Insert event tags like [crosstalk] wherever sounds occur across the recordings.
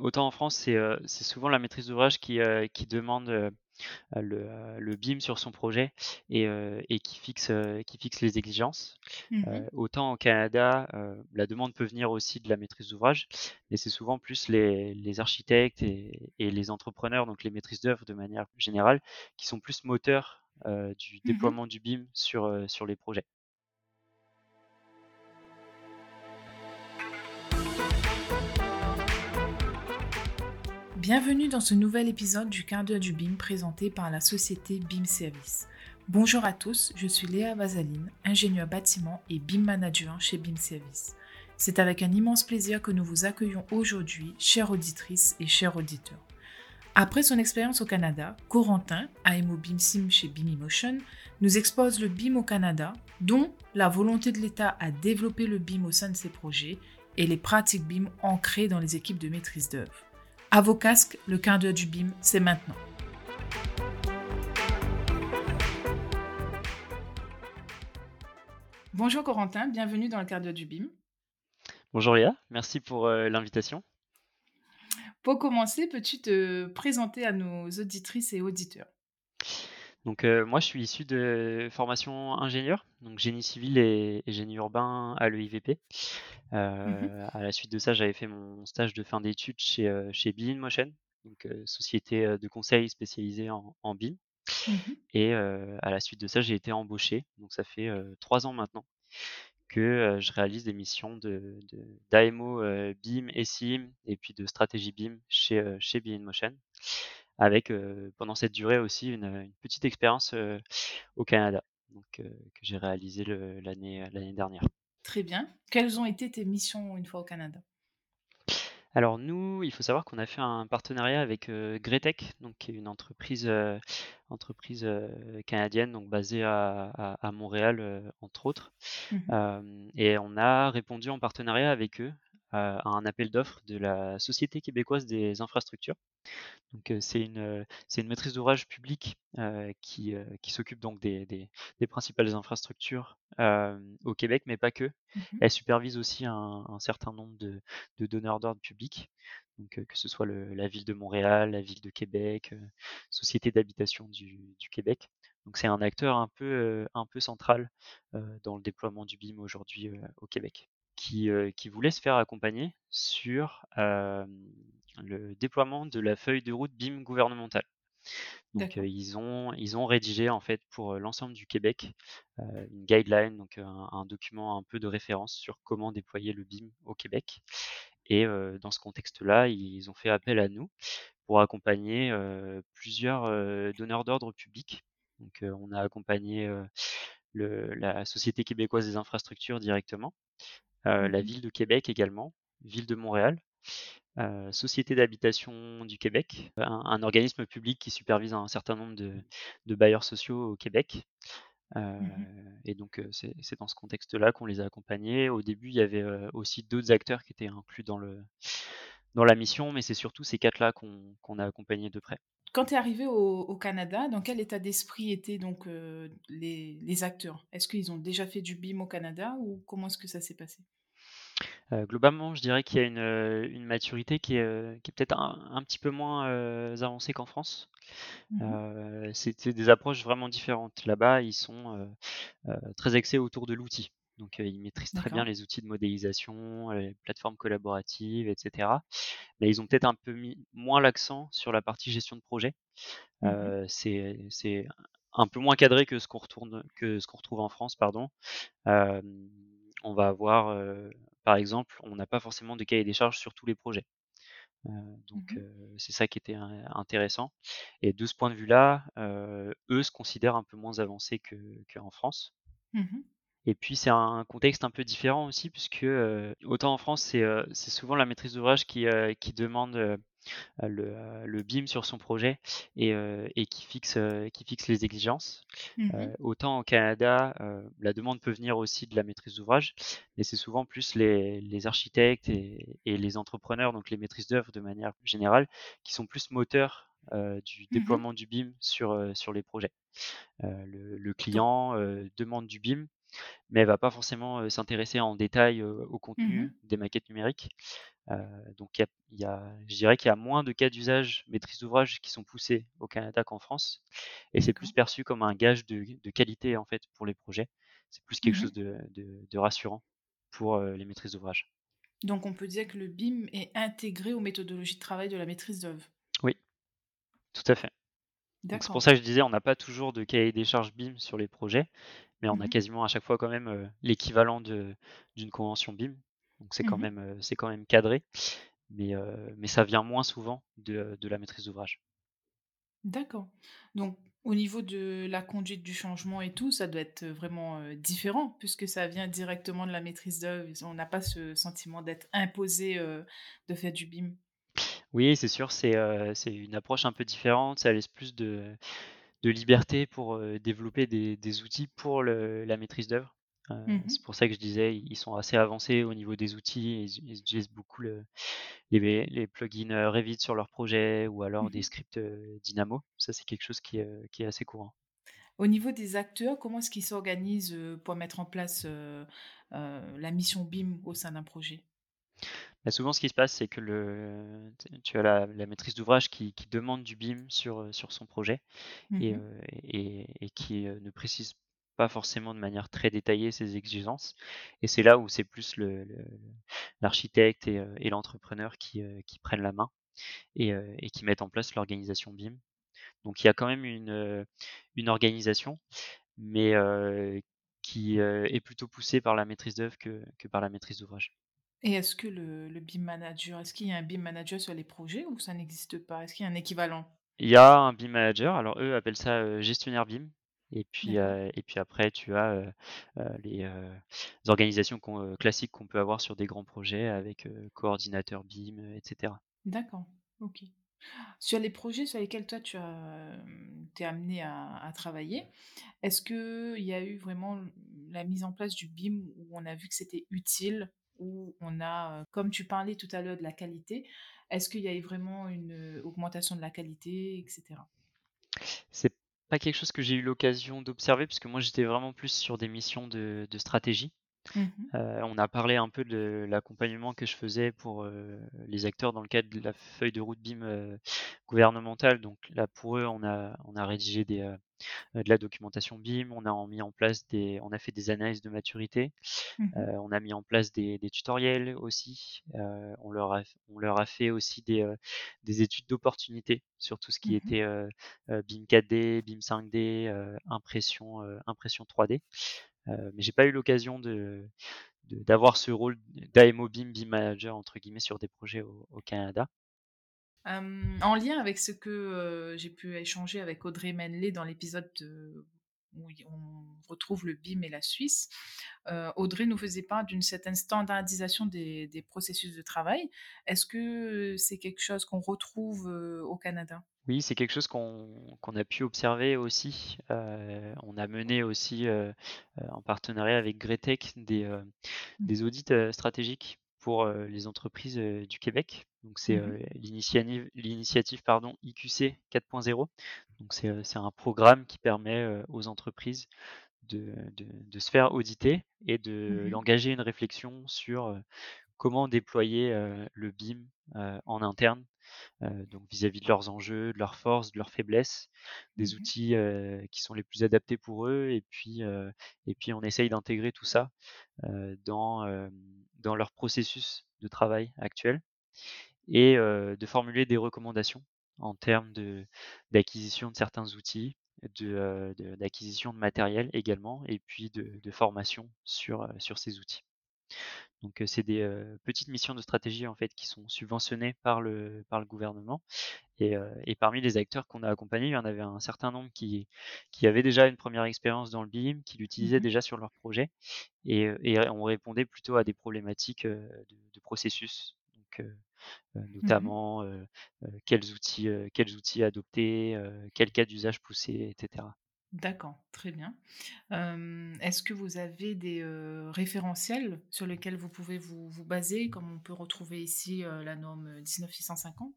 autant en France, c'est, heu, c'est souvent la maîtrise d'ouvrage qui, qui demande, heu, le, BIM sur son projet et qui fixe, heu, qui fixe les exigences. Mmh autant au Canada, la demande peut venir aussi de la maîtrise d'ouvrage, mais c'est souvent plus les les architectes et et les entrepreneurs, donc les maîtrises d'œuvre de manière générale, qui sont plus moteurs, du Mmh déploiement du BIM sur les projets. Bienvenue dans ce nouvel épisode du quart d'heure du BIM présenté par la société BIM Service. Bonjour à tous, je suis Léa Vazaline, ingénieure bâtiment et BIM manager chez BIM Service. C'est avec un immense plaisir que nous vous accueillons aujourd'hui, chères auditrices et chers auditeurs. Après son expérience au Canada, Corentin, AMO BIM Sim chez BIM Emotion, nous expose le BIM au Canada, dont la volonté de l'État à développer le BIM au sein de ses projets et les pratiques BIM ancrées dans les équipes de maîtrise d'œuvre. À vos casques, le quart d'heure du BIM, c'est maintenant. Bonjour Corentin, bienvenue dans le quart d'heure du BIM. Bonjour Léa, merci pour, heu, l'invitation. Pour commencer, peux-tu te présenter à nos auditrices et auditeurs? Donc, heu, moi je suis issu de formation ingénieur, donc génie civil et et génie urbain à l'EIVP. Mhm, Heu, à la suite de ça, j'avais fait mon stage de fin d'études chez, heu, chez Be Motion, donc heu, société, de conseil spécialisée en en BIM mhm. et à la suite de ça, j'ai été embauché, donc ça fait, 3 ans maintenant que, je réalise des missions de d'AMO, BIM et SIM et puis de stratégie BIM chez, chez Be Motion avec, pendant cette durée aussi une, une petite expérience, au Canada, donc que j'ai réalisée l'année, l'année dernière. Très bien. Quelles ont été tes missions une fois au Canada? Alors nous, il faut savoir qu'on a fait un partenariat avec, heu, Gretec, donc qui est une entreprise, entreprise, canadienne, donc basée à à à Montréal, entre autres. Hem et on a répondu en partenariat avec eux, à un appel d'offres de la Société québécoise des infrastructures. Donc, c'est une, une maîtrise d'ouvrage publique, qui, qui s'occupe donc des des des principales infrastructures, au Québec, mais pas que. mhm, Elle supervise aussi un un certain nombre de de donneurs d'ordre publics, donc, que ce soit le la ville de Montréal, la ville de Québec, Société d'habitation du du Québec. Donc c'est un acteur un peu, un peu central, dans le déploiement du BIM aujourd'hui, au Québec. Qui, heu, qui voulait se faire accompagner sur, le déploiement de la feuille de route BIM gouvernementale. Donc, ils ont ils ont rédigé en fait pour, l'ensemble du Québec, une guideline, donc, un un document un peu de référence sur comment déployer le BIM au Québec et dans ce contexte-là, ils ont fait appel à nous pour accompagner, plusieurs, donneurs d'ordre publics. Donc, on a accompagné, le la Société québécoise des infrastructures directement, la Mhm, Ville de Québec également, Ville de Montréal heu, Société d'habitation du Québec, un un organisme public qui supervise un certain nombre de de bailleurs sociaux au Québec. Heu mhm. et donc c'est dans ce contexte-là qu'on les a accompagnés. Au début, il y avait, aussi d'autres acteurs qui étaient inclus dans le dans la mission, mais c'est surtout ces 4-là qu'on qu'on a accompagnés de près. Quand tu es arrivé au, au Canada, dans quel état d'esprit étaient donc euh, les, les acteurs? Est-ce qu'ils ont déjà fait du BIM au Canada ou comment est-ce que ça s'est passé? Heu, globalement, je dirais qu'il y a une, une maturité qui est, heu, qui est peut-être un un petit peu moins, avancée qu'en France. C'est c'est des approches vraiment différentes. Là-bas, ils sont, très axés autour de l'outil. Donc, ils maîtrisent très bien les outils de modélisation, les plateformes collaboratives et cetera. Mais ils ont peut-être un peu mis moins l'accent sur la partie gestion de projet. Heu, c'est un peu moins cadré que ce qu'on retourne que ce qu'on retrouve en France, pardon. On va avoir, par exemple, on n'a pas forcément de cahier des charges sur tous les projets. Heu, donc c'est ça qui était in intéressant et de ce point de vue-là, eux se considèrent un peu moins avancés que qu'en France mhm. Et puis c'est un contexte un peu différent aussi puisque, heu, autant en France, c'est, heu, c'est souvent la maîtrise d'ouvrage qui, qui demande, le, BIM sur son projet et qui fixe, qui fixe les exigences. Mhm, autant au Canada, la demande peut venir aussi de la maîtrise d'ouvrage, mais c'est souvent plus les les architectes et et les entrepreneurs, donc les maîtrises d'œuvre de manière générale, qui sont plus moteurs, du mhm. déploiement du BIM sur, sur les projets. Le client, demande du BIM, mais va pas forcément, s'intéresser en détail, au mhm. contenu des maquettes numériques. Donc il y a il y a je dirais qu'il y a moins de cas d'usage maîtrise d'ouvrage qui sont poussés au Canada qu'en France et c'est plus perçu comme un gage de de qualité, en fait, pour les projets. C'est plus quelque chose Mmh de de de rassurant pour, les maîtrises d'ouvrage. Donc on peut dire que le BIM est intégré aux méthodologies de travail de la maîtrise d'œuvre? Oui, tout à fait. C'est pour ça que je disais, on n'a pas toujours de cahier des charges BIM sur les projets, mais on a Mmh quasiment à chaque fois quand même, heu, l'équivalent d'une convention BIM. Donc c'est quand Mmh même, c'est quand même cadré, mais heu, mais ça vient moins souvent de, de la maîtrise d'ouvrage. D'accord. Donc au niveau de la conduite du changement et tout, ça doit être, vraiment, différent puisque ça vient directement de la maîtrise d'œuvre. on n'a pas ce sentiment d'être imposé, de faire du BIM? Oui, c'est sûr, c'est, une approche un peu différente, ça laisse plus de de liberté pour, développer des des outils pour le la maîtrise d'œuvre. Mmh c'est pour ça que je disais, ils sont assez avancés au niveau des outils et ils ils utilisent beaucoup le les les plugins, Revit sur leurs projets ou alors des Mmh scripts, Dynamo. Ça, c'est quelque chose qui, est assez courant. Au niveau des acteurs, comment est-ce qu'ils s'organisent, pour mettre en place, la mission BIM au sein d'un projet? Bah, souvent, ce qui se passe, c'est que le tu as la la maîtrise d'ouvrage qui qui demande du BIM sur, heu, sur son projet et Mmh heu et et qui, heu, ne précise pas forcément de manière très détaillée ses exigences et c'est là où c'est plus le le l'architecte et et l'entrepreneur qui, qui prennent la main et et qui mettent en place l'organisation BIM. Donc il y a quand même une, une organisation, mais qui, est plutôt poussée par la maîtrise d'œuvre que que par la maîtrise d'ouvrage. Et est-ce que le le BIM manager, est-ce qu'il y a un BIM manager sur les projets ou ça n'existe pas? Est-ce qu'il y a un équivalent? Il y a un BIM manager, alors eux appellent ça, gestionnaire BIM et puis, et après tu as, les, organisations qu'on, classiques qu'on peut avoir sur des grands projets avec, coordinateur BIM, heu et cetera. d'accord, OK. Sur les projets sur lesquels toi tu as, es amené à à travailler, est-ce qu'il y a eu vraiment la mise en place du BIM où on a vu que c'était utile, où on a, heu, comme tu parlais tout à l'heure de la qualité, est-ce qu'il y a vraiment une, heu, augmentation de la qualité et cetera? C'est pas quelque chose que j'ai eu l'occasion d'observer puisque moi j'étais vraiment plus sur des missions de stratégie. Mmh mh. Heu, on a parlé un peu de l'accompagnement que je faisais pour, heu, les acteurs dans le cadre de la feuille de route BIM, heu, gouvernementale. Donc là, pour eux, on a on a rédigé des, de la documentation BIM, on a en mis en place des on a fait des analyses de maturité, Mmh on a mis en place des des tutoriels aussi, on leur a on leur a fait aussi des, études d'opportunité sur tout ce qui Mmh était, BIM 4D, BIM 5D, heu, impression, heu, impression 3D. Heu, mais j'ai pas eu l'occasion d'avoir ce rôle d'AMO BIM, BIM manager entre guillemets sur des projets au Canada. En lien avec ce que, j'ai pu échanger avec Audrey Menley dans l'épisode de où on retrouve le BIM et la Suisse, heu, Audrey nous faisait part d'une certaine standardisation des des processus de travail. Est-ce que, c'est quelque chose qu'on retrouve, heu, au Canada? Oui, c'est quelque chose qu'on qu'on a pu observer aussi. Heu, on a mené aussi, en partenariat avec Gretec des, Mmh. des audits, stratégiques pour, les entreprises, du Québec. Donc c'est, Mmh l'initiative l'initiative pardon IQC 4.0. Donc c'est, un programme qui permet, aux entreprises de de de se faire auditer et de Mmh d'engager une réflexion sur, comment déployer, le BIM, en interne donc vis-à-vis de leurs enjeux, de leurs forces, de leurs faiblesses, des Mmh outils, qui sont les plus adaptés pour eux et puis, et puis on essaye d'intégrer tout ça, dans, dans leur processus de travail actuel et de formuler des recommandations en termes d'acquisition de certains outils, d'acquisition de matériel également et puis de formation sur ces outils. Donc, c'est des, petites missions de stratégie en fait qui sont subventionnées par le par le gouvernement et parmi les acteurs qu'on a accompagnés, il y en avait un certain nombre qui qui avaient déjà une première expérience dans le BIM, qui l'utilisaient Mmh déjà sur leur projet et on répondait plutôt à des problématiques, de de processus. Donc, Mmh notamment, quels outils, heu, quels outils adopter, quel cas d'usage pousser et cetera. D'accord, très bien. Est-ce que vous avez des, référentiels sur lesquels vous pouvez vous vous baser, comme on peut retrouver ici, la norme 19650?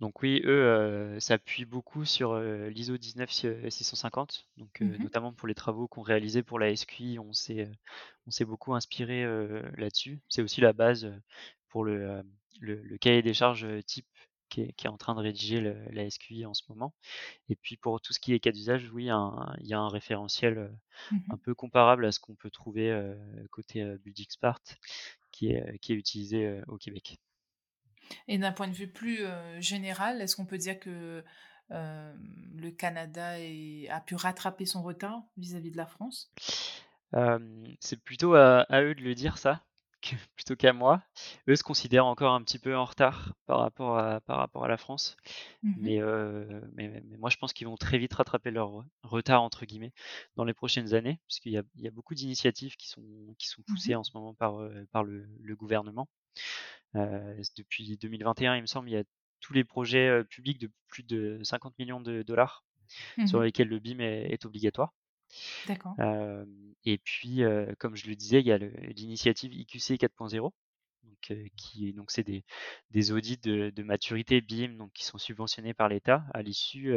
Donc oui, eux, s'appuient beaucoup sur, l'ISO 19650, donc Mmh notamment pour les travaux qu'on réalisait pour la SQI, on s'est, heu, on s'est beaucoup inspiré, là-dessus. C'est aussi la base, pour le, le cahier des charges, type qui est qui est en train de rédiger le la SQI en ce moment et puis pour tout ce qui est cas d'usage, oui, un il y a un référentiel, un Mmh peu comparable à ce qu'on peut trouver, côté, Buildixpart qui est, qui est utilisé, au Québec. Et d'un point de vue plus, général, est-ce qu'on peut dire que, le Canada est a pu rattraper son retard vis-à-vis de la France? C'est plutôt à à eux de le dire ça, [laughs] plutôt qu'à moi. Eux se considèrent encore un petit peu en retard par rapport à par rapport à la France, Mmh mais heu, mais mais moi je pense qu'ils vont très vite rattraper leur re «retard» entre guillemets dans les prochaines années, puisqu'il y a il y a beaucoup d'initiatives qui sont qui sont poussées Mmh en ce moment par, par le le gouvernement. Heu, depuis 2021, il me semble, il y a tous les projets, publics de plus de 50 millions de dollars sur Mmh lesquels le BIM est est obligatoire. D'accord. Et puis, comme je le disais, il y a l'initiative IQC 4.0 donc heu, qui est donc c'est des des audits de de maturité BIM donc qui sont subventionnés par l'État, à l'issue,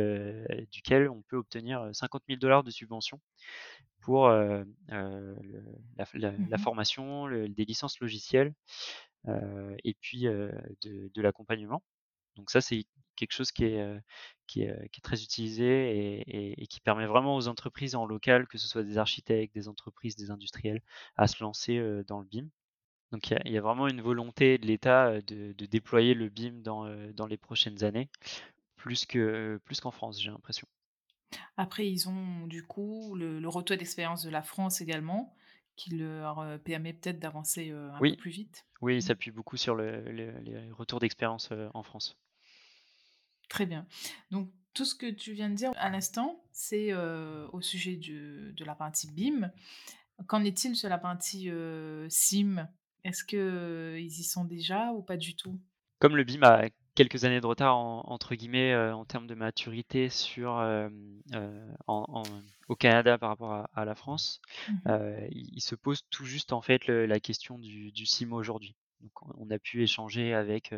duquel on peut obtenir, heu, 50 000 de subventions pour, le la la la Mmh formation, le des licences logicielles, et puis, de l'accompagnement. Donc ça, c'est quelque chose qui est, qui est, heu, qui est très utilisé et et et qui permet vraiment aux entreprises en local, que ce soit des architectes, des entreprises, des industriels, à se lancer, dans le BIM. Donc il y a il y a vraiment une volonté de l'État, de de déployer le BIM dans, dans les prochaines années, plus que plus qu'en France, j'ai l'impression. Après, ils ont du coup le le retour d'expérience de la France également, qui leur, permet peut-être d'avancer, un peu plus vite? oui, il Mmh. s'appuie beaucoup sur le le les retours d'expérience, en France. Très bien. Donc tout ce que tu viens de dire à l'instant, c'est, au sujet du de la partie BIM. Qu'en est-il sur la partie, heu, SIM? Est-ce qu'ils y sont déjà ou pas du tout? Comme le BIM a quelques années de retard en entre guillemets, en termes de maturité sur, en en au Canada par rapport à à la France, Mmh il il se pose tout juste en fait le la question du du CIM aujourd'hui. Donc on a pu échanger avec,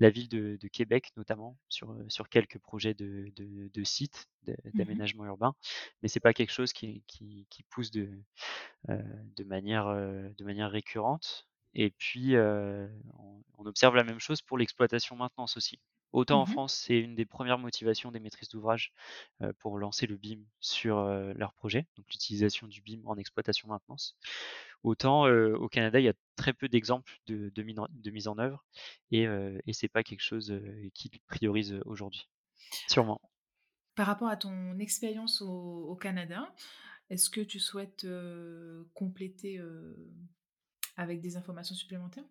la ville de de Québec notamment sur, quelques projets de de de sites Mmh d'aménagement urbain, mais c'est pas quelque chose qui qui qui pousse de manière, heu, de manière récurrente. Et puis, on observe la même chose pour l'exploitation maintenance aussi. Autant en Mmh France, c'est une des premières motivations des maîtrises d'ouvrage, pour lancer le BIM sur, leur projet, donc l'utilisation du BIM en exploitation maintenance. Autant, au Canada, il y a très peu d'exemples de mise en œuvre et et c'est pas quelque chose, qu'ils priorisent, aujourd'hui. Sûrement. Par rapport à ton expérience au au Canada, est-ce que tu souhaites, compléter, avec des informations supplémentaires?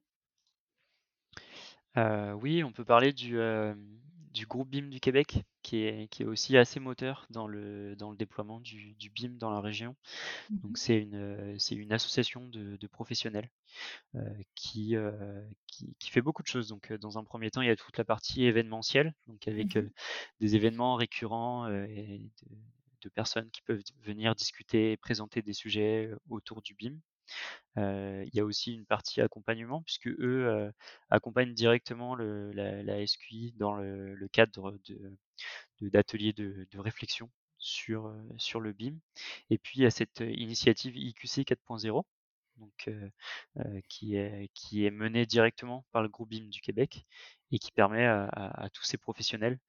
Heu, oui, on peut parler du, hem, du groupe BIM du Québec qui est qui est aussi assez moteur dans le dans le déploiement du du BIM dans la région. Donc Mmh c'est une, heu, c'est une association de de professionnels, qui, heu, qui qui fait beaucoup de choses. Donc, dans un premier temps, il y a toute la partie événementielle, donc avec, Mmh heu, des événements récurrents, et de de personnes qui peuvent venir discuter, présenter des sujets, autour du BIM. Il y a aussi une partie accompagnement puisque eux, accompagnent directement la SQI dans le cadre d'ateliers de réflexion sur, le BIM et puis il y a cette, initiative IQC 4.0 donc heu heu, qui est menée directement par le groupe BIM du Québec et qui permet à tous ces professionnels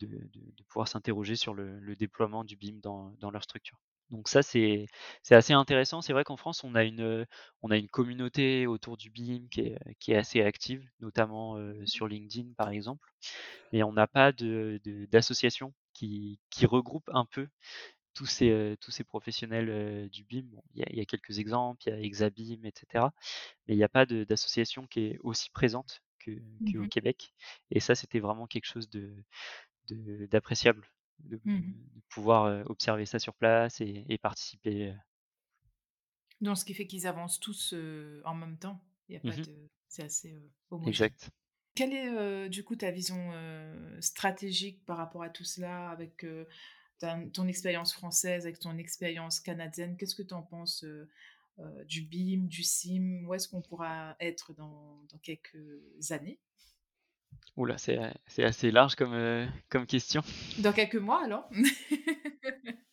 de pouvoir s'interroger sur le déploiement du BIM dans leur structure. Donc ça, c'est assez intéressant. C'est vrai qu'en France, on a une, heu, on a une communauté autour du BIM qui est qui est assez active, notamment, heu, sur LinkedIn, par exemple, mais on n'a pas de de d'association qui qui regroupe un peu tous ces, heu, tous ces professionnels, du BIM. Bon, il y a il y a quelques exemples, il y a Exabim et cetera, mais il y a pas de d'association qui est aussi présente que qu'au Mmh Québec et ça, c'était vraiment quelque chose de de d'appréciable de Mmh de pouvoir, observer ça sur place et et participer, Donc ce qui fait qu'ils avancent tous, en même temps. Il y a pas mmh de c'est assez, heu, homogène. exact. Quelle est, du coup ta vision, stratégique par rapport à tout cela avec, ton expérience française, avec ton expérience canadienne? Qu'est-ce que tu en penses, du BIM, du CIM? Où est-ce qu'on pourra être dans dans quelques années? Ouh là, c'est, assez large comme, heu, comme question. Dans quelques mois alors? [laughs]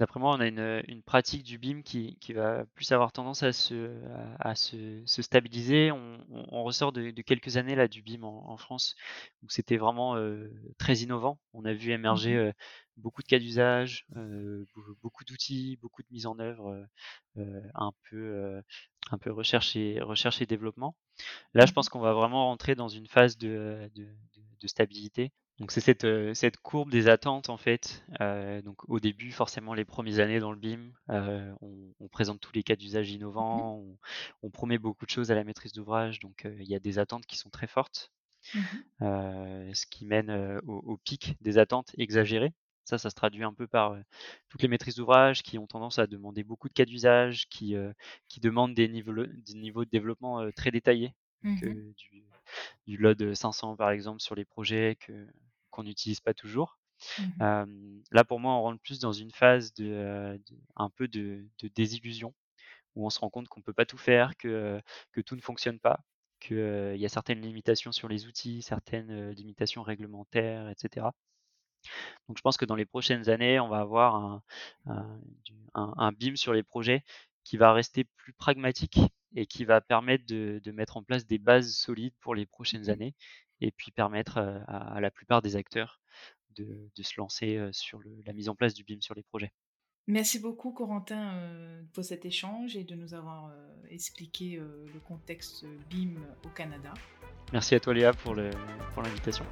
D'après moi, on a une, une pratique du BIM qui qui va plus avoir tendance à se à se se stabiliser. On on on ressort de de quelques années là du BIM en en France où c'était vraiment, heu, très innovant. On a vu émerger, Mmh beaucoup de cas d'usage, beau beaucoup d'outils, beaucoup de mise en œuvre, heu, un peu, heu, un peu recherche et recherche et développement. Là, je Mmh pense qu'on va vraiment rentrer dans une phase de, de de stabilité. Donc c'est cette, cette courbe des attentes en fait, donc au début forcément les premières années dans le BIM, on on présente tous les cas d'usage Mmh innovants, on on promet beaucoup de choses à la maîtrise d'ouvrage, donc il y a des attentes qui sont très fortes, Mmh heu, ce qui mène, au au pic des attentes exagérées. Ça, ça se traduit un peu par, toutes les maîtrises d'ouvrage qui ont tendance à demander beaucoup de cas d'usage, qui, qui demandent des niveaux des niveaux de développement, très détaillés, Mmh heu, du du LOD 500 par exemple sur les projets que qu'on n'utilise pas toujours. Mmh là pour moi, on rentre plus dans une phase de, un peu de de désillusion, où on se rend compte qu'on peut pas tout faire, que, que tout ne fonctionne pas, que, heu, il y a certaines limitations sur les outils, certaines, limitations réglementaires et cetera. Donc je pense que dans les prochaines années, on va avoir un un du un un BIM sur les projets qui va rester plus pragmatique et qui va permettre de de mettre en place des bases solides pour les prochaines années et puis permettre, heu, à à la plupart des acteurs de de se lancer, heu, sur le la mise en place du BIM sur les projets. Merci beaucoup Corentin, heu, pour cet échange et de nous avoir, expliqué, le contexte BIM au Canada. Merci à toi Léa pour l'invitation.